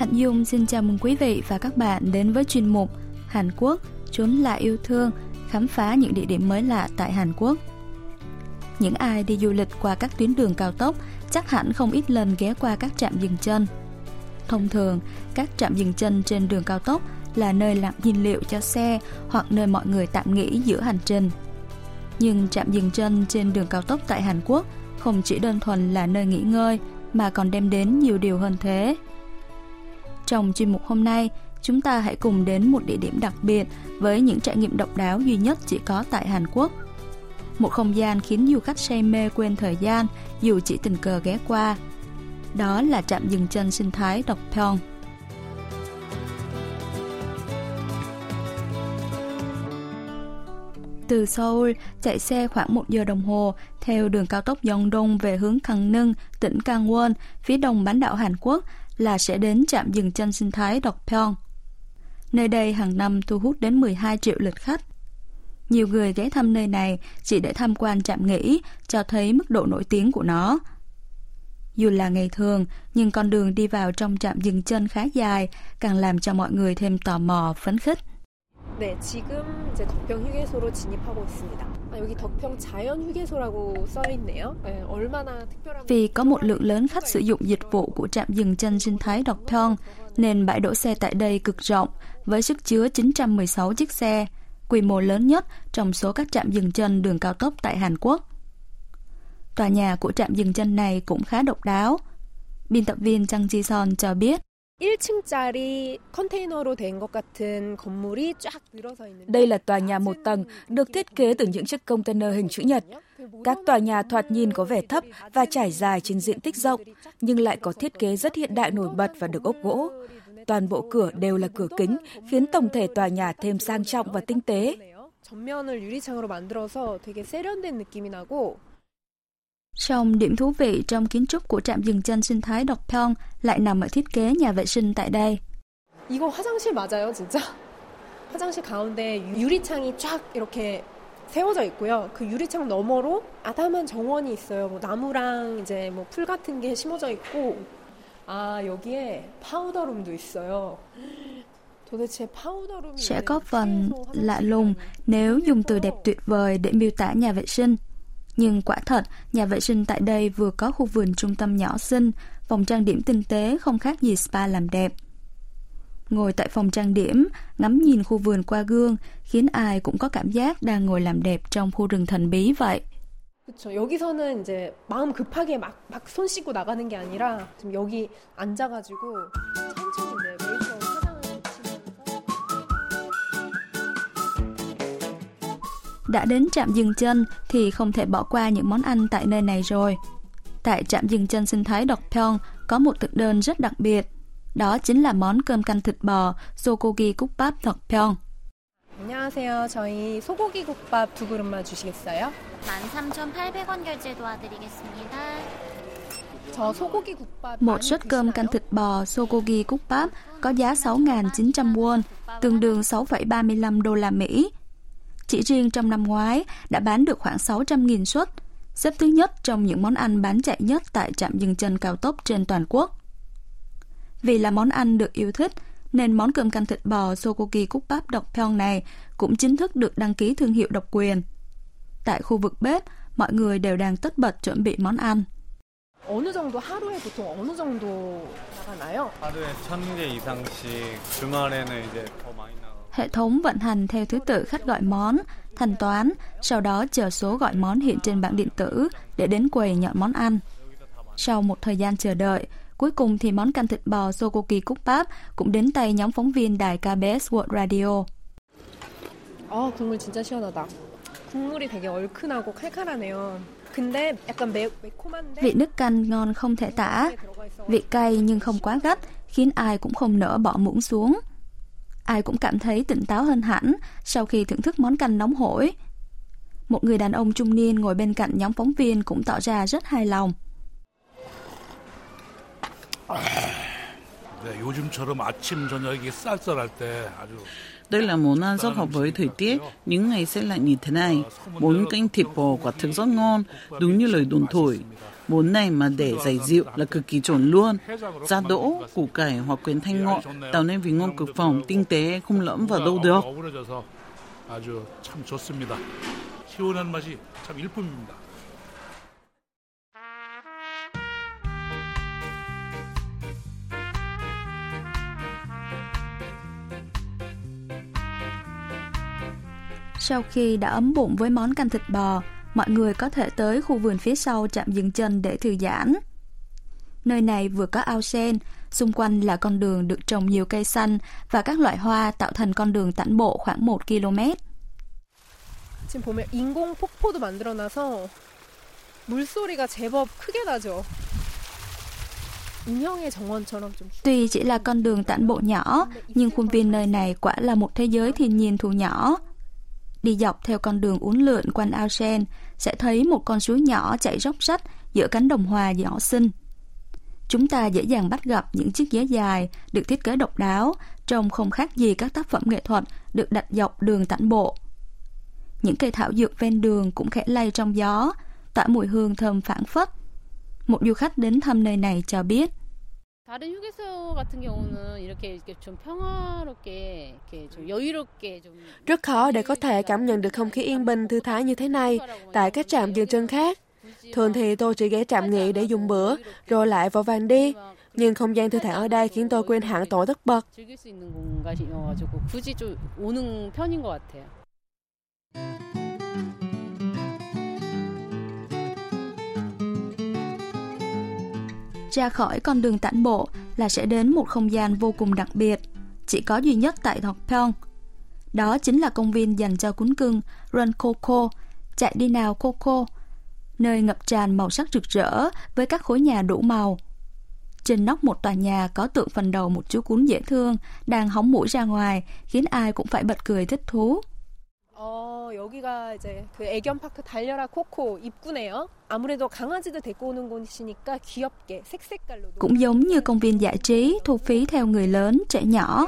Hạnh Dung xin chào mừng quý vị và các bạn đến với chuyên mục Hàn Quốc chốn lạ yêu thương, khám phá những địa điểm mới lạ tại Hàn Quốc. Những ai đi du lịch qua các tuyến đường cao tốc chắc hẳn không ít lần ghé qua các trạm dừng chân. Thông thường, các trạm dừng chân trên đường cao tốc là nơi làm nhiên liệu cho xe hoặc nơi mọi người tạm nghỉ giữa hành trình. Nhưng trạm dừng chân trên đường cao tốc tại Hàn Quốc không chỉ đơn thuần là nơi nghỉ ngơi mà còn đem đến nhiều điều hơn thế. Trong chuyên mục hôm nay, chúng ta hãy cùng đến một địa điểm đặc biệt với những trải nghiệm độc đáo duy nhất chỉ có tại Hàn Quốc. Một không gian khiến du khách say mê quên thời gian dù chỉ tình cờ ghé qua. Đó là trạm dừng chân sinh thái Độc Pyong. Từ Seoul, chạy xe khoảng 1 giờ đồng hồ theo đường cao tốc Yeongdong về hướng Kangnung tỉnh Gangwon, phía đông bán đảo Hàn Quốc là sẽ đến trạm dừng chân sinh thái Độc Pyong. Nơi đây hàng năm thu hút đến 12 triệu lượt khách. Nhiều người ghé thăm nơi này chỉ để tham quan trạm nghỉ, cho thấy mức độ nổi tiếng của nó. Dù là ngày thường, nhưng con đường đi vào trong trạm dừng chân khá dài, càng làm cho mọi người thêm tò mò, phấn khích. 네, 지금 이제 덕평 휴게소로 진입하고 있습니다. 아, 여기 덕평 자연 휴게소라고 써 있네요. 네, 얼마나 특별한 Vì có một lượng lớn khách sử dụng dịch vụ của trạm dừng chân sinh thái Độc Pyong, nên bãi đỗ xe tại đây cực rộng, với sức chứa 916 chiếc xe, quy mô lớn nhất trong số các trạm dừng chân đường cao tốc tại Hàn Quốc. Tòa nhà của trạm dừng chân này cũng khá độc đáo. Biên tập viên Chang Ji-son cho biết, 1층짜리 컨테이너로 된 것 같은 건물이 쫙 늘어서 있는데 Đây là tòa nhà một tầng, được thiết kế từ những chiếc container hình chữ nhật. Các tòa nhà thoạt nhìn có vẻ thấp và trải dài trên diện tích rộng, nhưng lại có thiết kế rất hiện đại nổi bật và được ốp gỗ. Toàn bộ cửa đều là cửa kính, khiến tổng thể tòa nhà thêm sang trọng và tinh tế. 전면을 유리창으로 만들어서 되게 세련된 느낌이 나고 Song điểm thú vị trong kiến trúc của trạm dừng chân sinh thái Độc Pyong lại nằm ở thiết kế nhà vệ sinh tại đây. 이거 화장실 맞아요, 진짜? 화장실 가운데 유리창이 쫙 이렇게 세워져 있고요. 그 유리창 너머로 아담한 정원이 있어요. 뭐 나무랑 이제 뭐 풀 같은 게 심어져 있고 아, 여기에 파우더룸도 있어요. 도대체 파우더룸이 Sẽ 왜 có phần 휴게소 화장실에 lạ lùng nếu dùng từ đẹp tuyệt vời để miêu tả nhà vệ sinh. Nhưng quả thật, nhà vệ sinh tại đây vừa có khu vườn trung tâm nhỏ xinh, phòng trang điểm tinh tế không khác gì spa làm đẹp. Ngồi tại phòng trang điểm, ngắm nhìn khu vườn qua gương, khiến ai cũng có cảm giác đang ngồi làm đẹp trong khu rừng thần bí vậy. 그렇죠. 여기서는 이제 마음 급하게 막 막 손 씻고 나가는 게 아니라 지금 여기 앉아가지고 Đã đến trạm dừng chân thì không thể bỏ qua những món ăn tại nơi này rồi. Tại trạm dừng chân sinh thái Độc Pyong có một thực đơn rất đặc biệt. Đó chính là món cơm canh thịt bò Sokogi 국밥 Độc Pyong. 안녕하세요. 저희 소고기 국밥 두 그릇만 주시겠어요? 13,800원 결제 도와드리겠습니다. 저 소고기 국밥 Một 많이 suất cơm canh 드시나요? thịt bò Sokogi 국밥 có giá 6.900 won, tương đương 6,35 đô la Mỹ. Chỉ riêng trong năm ngoái đã bán được khoảng 600.000 suất, xếp thứ nhất trong những món ăn bán chạy nhất tại trạm dừng chân cao tốc trên toàn quốc. Vì là món ăn được yêu thích, nên món cơm canh thịt bò Sokogi 국밥 Độc Pyong này cũng chính thức được đăng ký thương hiệu độc quyền. Tại khu vực bếp, mọi người đều đang tất bật chuẩn bị món ăn. 어느 정도 하루에 보통 어느 정도 나가나요? 하루에 천 개 이상씩 주말에는 이제 더 많이 나가고 Hệ thống vận hành theo thứ tự khách gọi món, thanh toán, sau đó chờ số gọi món hiện trên bảng điện tử để đến quầy nhận món ăn. Sau một thời gian chờ đợi, cuối cùng thì món canh thịt bò Sokoki 국밥 cũng đến tay nhóm phóng viên đài KBS World Radio. 아 국물 진짜 시원하다. 국물이 되게 얼큰하고 칼칼하네요. 근데 약간 매, 매콤한데 Vị nước canh ngon không thể tả, 들어가 있어. vị cay nhưng không quá gắt, khiến ai cũng không nỡ bỏ muỗng xuống. ai cũng cảm thấy tỉnh táo hơn hẳn sau khi thưởng thức món canh nóng hổi. Một người đàn ông trung niên ngồi bên cạnh nhóm phóng viên cũng tỏ ra rất hài lòng. Đây là món ăn rất hợp với thời tiết, những ngày sẽ lạnh như thế này. Món canh thịt bò quả thực rất ngon, đúng như lời đồn thổi. Vốn này mà để giải dịu là cực kỳ chuẩn luôn. Giá đỗ, củ cải hoặc quyến thanh ngọ tạo nên vị ngon cực phẩm, tinh tế, không lẫm vào đâu được. 아주 참 좋습니다. 시원한 맛이 참 일품입니다. Sau khi đã ấm bụng với món canh thịt bò, mọi người có thể tới khu vườn phía sau trạm dừng chân để thư giãn. Nơi này vừa có ao sen, xung quanh là con đường được trồng nhiều cây xanh và các loại hoa tạo thành con đường tản bộ khoảng 1 km. 지금 보면 인공 폭포도 만들어놔서 물소리가 제법 크게 나죠. 인형의 정원처럼 좀 Tuy chỉ là con đường tản bộ nhỏ, nhưng khuôn viên nơi này quả là một thế giới thiên nhiên thu nhỏ. Đi dọc theo con đường uốn lượn quanh ao sen, sẽ thấy một con suối nhỏ chảy róc rách giữa cánh đồng hòa nhỏ xinh. Chúng ta dễ dàng bắt gặp những chiếc ghế dài được thiết kế độc đáo, trông không khác gì các tác phẩm nghệ thuật được đặt dọc đường tản bộ. Những cây thảo dược ven đường cũng khẽ lay trong gió, tỏa mùi hương thơm phảng phất. Một du khách đến thăm nơi này cho biết. 다른 휴게소 같은 경우는 이렇게, 이렇게 좀 평화롭게 이렇게 좀 여유롭게 좀 Rất khó để có thể cảm nhận được không khí yên bình thư thái như thế này tại các trạm dừng chân khác. Thường thì tôi chỉ ghé trạm nghỉ để dùng bữa, rồi lại vội vàng đi. Nhưng không gian thư thả ở đây khiến tôi quên hẳn tội tất bật. Ra khỏi con đường tản bộ là sẽ đến một không gian vô cùng đặc biệt, chỉ có duy nhất tại Thọc Pyeong. Đó chính là công viên dành cho cún cưng Run Coco, chạy đi nào Coco, nơi ngập tràn màu sắc rực rỡ với các khối nhà đủ màu. Trên nóc một tòa nhà có tượng phần đầu một chú cún dễ thương đang hóng mũi ra ngoài, khiến ai cũng phải bật cười thích thú. 어, 여기가 이제 그 애견 파크 달려라 코코 입구네요. 아무래도 강아지들 데리고 오는 곳이니까 귀엽게 색색깔로 Cũng giống như công viên giải trí thu phí theo người lớn, trẻ nhỏ.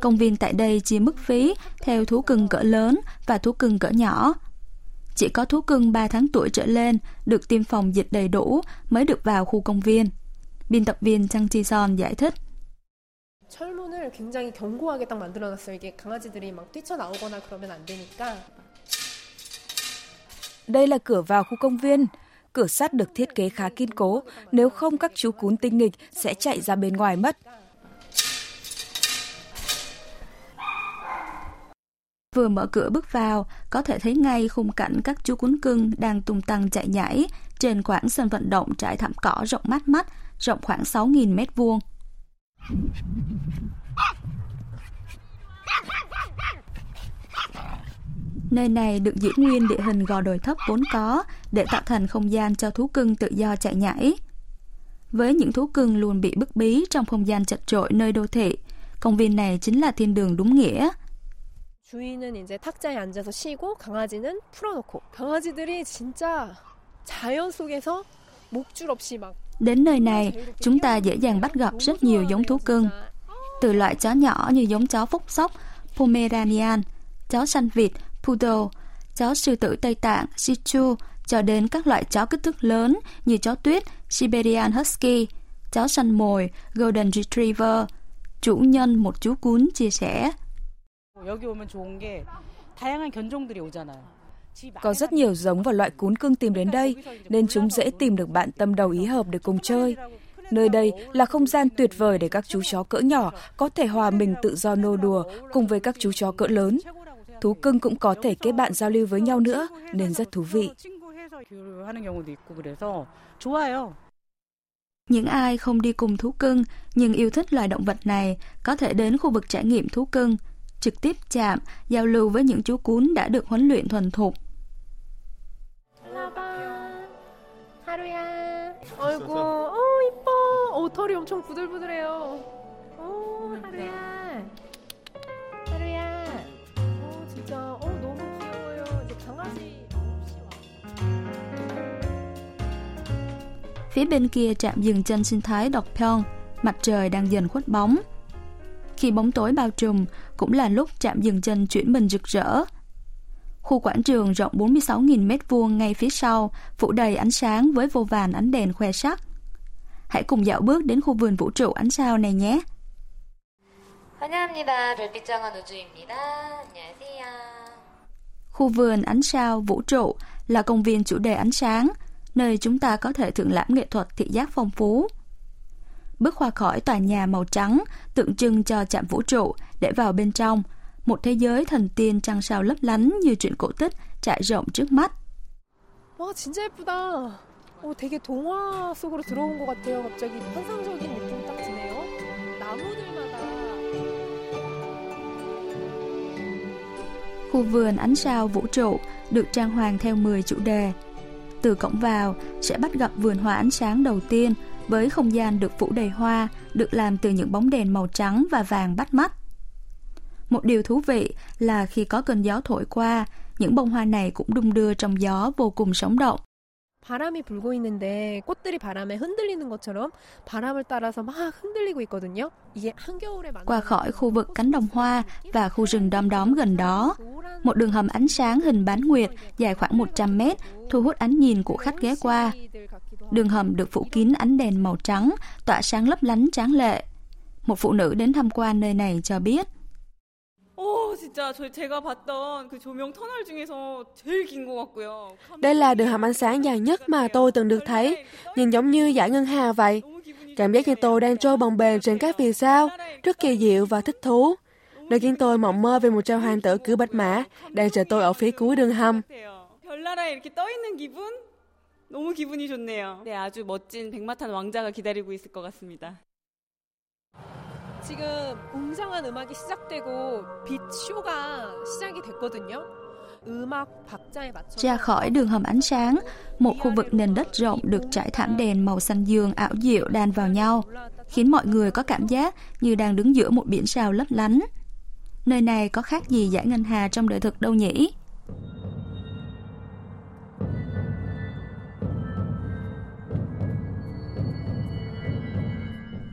Công viên tại đây chia mức phí theo thú cưng cỡ lớn và thú cưng cỡ nhỏ. Chỉ có thú cưng 3 tháng tuổi trở lên được tiêm phòng dịch đầy đủ mới được vào khu công viên. Biên tập viên Chang Ji-son giải thích. 철문을 굉장히 견고하게 딱 만들어놨어요. 이게 강아지들이 막 뛰쳐나오거나 그러면 안 되니까. đây là cửa vào khu công viên. Cửa sắt được thiết kế khá kiên cố, nếu không các chú cún tinh nghịch sẽ chạy ra bên ngoài mất. Vừa mở cửa bước vào, có thể thấy ngay khung cảnh các chú cún cưng đang tung tăng chạy nhảy trên khoảng sân vận động trải thảm cỏ rộng mát mắt, rộng khoảng 6.000 mét vuông. Nơi này được giữ nguyên địa hình gò đồi thấp vốn có để tạo thành không gian cho thú cưng tự do chạy nhảy. Với những thú cưng luôn bị bức bí trong không gian chật trội nơi đô thị, công viên này chính là thiên đường đúng nghĩa. 주인은 이제 탁자에 앉아서 쉬고 강아지는 풀어놓고 강아지들이 진짜 자연 속에서 목줄 없이 막 Đến nơi này, chúng ta dễ dàng bắt gặp rất nhiều giống thú cưng. Từ loại chó nhỏ như giống chó phúc sóc, Pomeranian, chó săn vịt, poodle, chó sư tử Tây Tạng, shih tzu cho đến các loại chó kích thước lớn như chó tuyết, Siberian Husky, chó săn mồi, Golden Retriever. Chủ nhân một chú cún chia sẻ. Có rất nhiều giống và loại cún cưng tìm đến đây, nên chúng dễ tìm được bạn tâm đầu ý hợp để cùng chơi. Nơi đây là không gian tuyệt vời để các chú chó cỡ nhỏ có thể hòa mình tự do nô đùa cùng với các chú chó cỡ lớn Thú cưng cũng có thể kết bạn giao lưu với nhau nữa, nên rất thú vị. 교류하는 경우도 있고 그래서 좋아요. Những ai không đi cùng thú cưng nhưng yêu thích loài động vật này có thể đến khu vực trải nghiệm thú cưng, trực tiếp chạm, giao lưu với những chú cún đã được huấn luyện thuần thục. 하루야. 아이고, 어 이뻐. 어 털이 엄청 부들부들해요. 어 하루야. 하루야. Phía bên kia trạm dừng chân sinh thái Độc Pyeong, mặt trời đang dần khuất bóng. Khi bóng tối bao trùm, cũng là lúc trạm dừng chân chuyển mình rực rỡ. Khu quảng trường rộng 46.000 m2 ngay phía sau, phủ đầy ánh sáng với vô vàn ánh đèn khoe sắc. Hãy cùng dạo bước đến khu vườn vũ trụ ánh sao này nhé. 환영합니다. 별빛정원 우주입니다. 안녕하세요. Khu vườn ánh sao vũ trụ là công viên chủ đề ánh sáng, nơi chúng ta có thể thưởng lãm nghệ thuật thị giác phong phú. Bước qua khỏi tòa nhà màu trắng, tượng trưng cho trạm vũ trụ để vào bên trong, một thế giới thần tiên trăng sao lấp lánh như truyện cổ tích trải rộng trước mắt. 와 진짜 예쁘다. 어, 되게 동화 속으로 들어온 것 같아요. 갑자기 환상적인 느낌 딱 드네요. 나무들마다 Khu vườn ánh sao vũ trụ được trang hoàng theo 10 chủ đề. từ cổng vào sẽ bắt gặp vườn hoa ánh sáng đầu tiên với không gian được phủ đầy hoa, được làm từ những bóng đèn màu trắng và vàng bắt mắt. Một điều thú vị là khi có cơn gió thổi qua, những bông hoa này cũng đung đưa trong gió vô cùng sống động. 바람이 불고 있는데 꽃들이 바람에 흔들리는 것처럼 바람을 따라서 막 흔들리고 있거든요. 이게 한겨울에 만나는 Qua khỏi khu vực cánh đồng hoa và khu rừng đom đóm gần đó, một đường hầm ánh sáng hình bán nguyệt dài khoảng 100 mét thu hút ánh nhìn của khách ghé qua. Đường hầm được phủ kín ánh đèn màu trắng, tỏa sáng lấp lánh tráng lệ. Một phụ nữ đến tham quan nơi này cho biết, 오, 진짜 저 제가 봤던 그 조명 터널 중에서 제일 긴 것 같고요. Đây là đường hầm ánh sáng dài nhất mà tôi từng được thấy, nhìn giống như giải ngân hà vậy. Cảm giác như tôi đang trôi bồng bềnh trên các vì sao, rất kỳ diệu và thích thú. Nó khiến tôi mộng mơ về một trao hoàng tử cưỡi bạch mã đang chờ tôi ở phía cuối đường hầm. 별나라에 이렇게 떠 있는 기분? 너무 기분이 좋네요. 네, 아주 멋진 백마탄 왕자가 기다리고 있을 것 같습니다. 지금 웅장한 음악이 시작되고 빛 쇼가 시작이 됐거든요. 음악 박자에 맞춰서 ra khỏi đường hầm ánh sáng, một khu vực nền đất rộng được trải thảm đèn màu xanh dương ảo diệu đan vào nhau, khiến mọi người có cảm giác như đang đứng giữa một biển sao lấp lánh. Nơi này có khác gì giải ngân hà trong đời thực đâu nhỉ?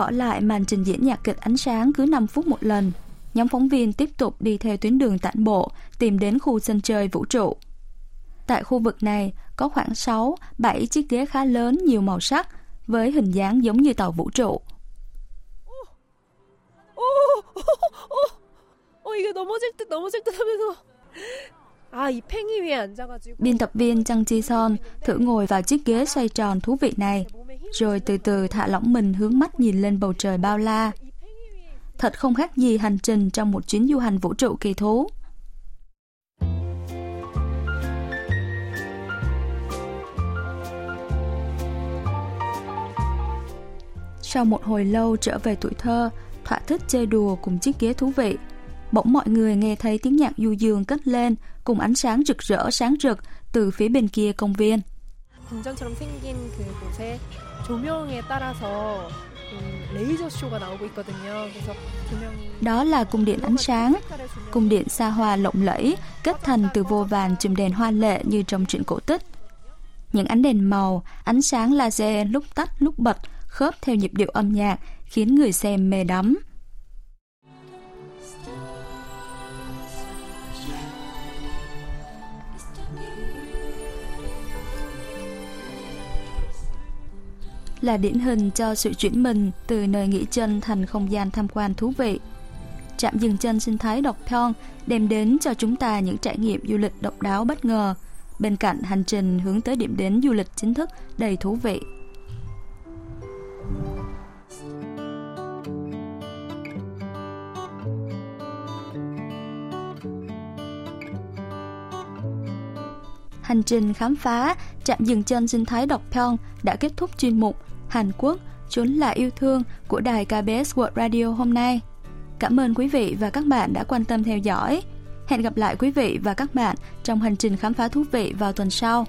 Bỏ lại màn trình diễn nhạc kịch ánh sáng cứ 5 phút một lần, nhóm phóng viên tiếp tục đi theo tuyến đường tản bộ tìm đến khu sân chơi vũ trụ. Tại khu vực này có khoảng 6, 7 chiếc ghế khá lớn nhiều màu sắc với hình dáng giống như tàu vũ trụ. 오, 오, 오, 어 이게 넘어질 듯 넘어질 듯 하면서 Biên tập viên Trang Chi Son thử ngồi vào chiếc ghế xoay tròn thú vị này, rồi từ từ thả lỏng mình hướng mắt nhìn lên bầu trời bao la. Thật không khác gì hành trình trong một chuyến du hành vũ trụ kỳ thú. Sau một hồi lâu trở về tuổi thơ, thỏa thích chơi đùa cùng chiếc ghế thú vị – Bỗng mọi người nghe thấy tiếng nhạc du dương cất lên cùng ánh sáng rực rỡ sáng rực từ phía bên kia công viên. 궁전처럼 생긴 그곳에 조명에 따라서 음, 레이저 쇼가 나오고 있거든요. 그래서 조명이 Đó là cung điện ánh sáng, cung điện xa hoa lộng lẫy, kết thành từ vô vàn chùm đèn hoa lệ như trong truyện cổ tích. Những ánh đèn màu, ánh sáng laser lúc tắt lúc bật, khớp theo nhịp điệu âm nhạc, khiến người xem mê đắm. Là điển hình cho sự chuyển mình từ nơi nghỉ chân thành không gian tham quan thú vị. Trạm dừng chân sinh thái Độc Thon đem đến cho chúng ta những trải nghiệm du lịch độc đáo bất ngờ, bên cạnh hành trình hướng tới điểm đến du lịch chính thức đầy thú vị. Hành trình khám phá trạm dừng chân sinh thái Độc Thon đã kết thúc chuyên mục Hàn Quốc, chốn là yêu thương của đài KBS World Radio hôm nay. Cảm ơn quý vị và các bạn đã quan tâm theo dõi. Hẹn gặp lại quý vị và các bạn trong hành trình khám phá thú vị vào tuần sau.